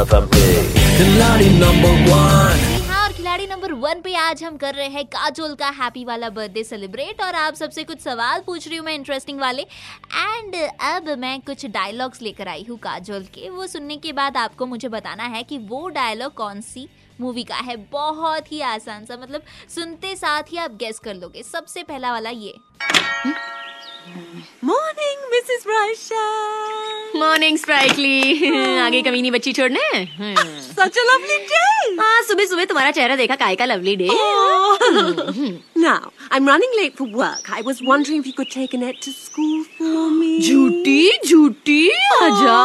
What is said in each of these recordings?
FM पे खिलाड़ी number one हाँ और खिलाड़ी नंबर वन पे आज हम कर रहे हैं काजोल का हैप्पी वाला बर्थडे सेलिब्रेट और आप सबसे कुछ सवाल पूछ रही हूँ मैं इंटरेस्टिंग वाले। एंड अब मैं कुछ डायलॉग्स लेकर आई हूँ काजोल के। वो सुनने के बाद आपको मुझे बताना है कि वो डायलॉग कौन सी मूवी का है। बहुत ही आसान सा मतलब सुनते साथ ही आप गेस कर लोगे। सबसे पहला वाला ये। Morning Mrs Raisha morning sprightly आगे कमी नहीं बच्ची छोड़ने? सच अ लवली डे हाँ सुबह सुबह तुम्हारा चेहरा देखा काय का लवली डे ना I am running late for work I was wondering if you could take Annette to school for me झूठी झूठी आजा।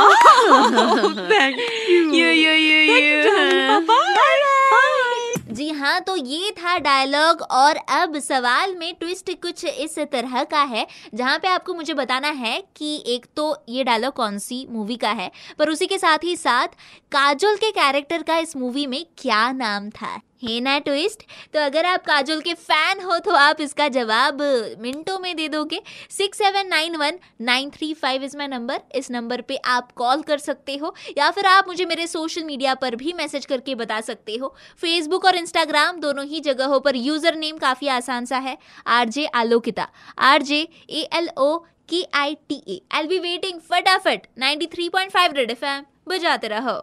जी हाँ तो ये था डायलॉग और अब सवाल में ट्विस्ट कुछ इस तरह का है, जहाँ पे आपको मुझे बताना है कि एक तो ये डायलॉग कौन सी मूवी का है, पर उसी के साथ ही साथ काजोल के कैरेक्टर का इस मूवी में क्या नाम था? है ना ट्विस्ट तो अगर आप काजोल के फ़ैन हो तो आप इसका जवाब मिनटों में दे दोगे। Six seven nine one nine three five is my number इस नंबर पे आप कॉल कर सकते हो, या फिर आप मुझे मेरे सोशल मीडिया पर भी मैसेज करके बता सकते हो। फेसबुक और इंस्टाग्राम दोनों ही जगहों पर यूज़र नेम काफ़ी आसान सा है। R J Alokita. R J A L O K I T A I be waiting फटाफट। Ninety three point five Red FM M बजाते रहो।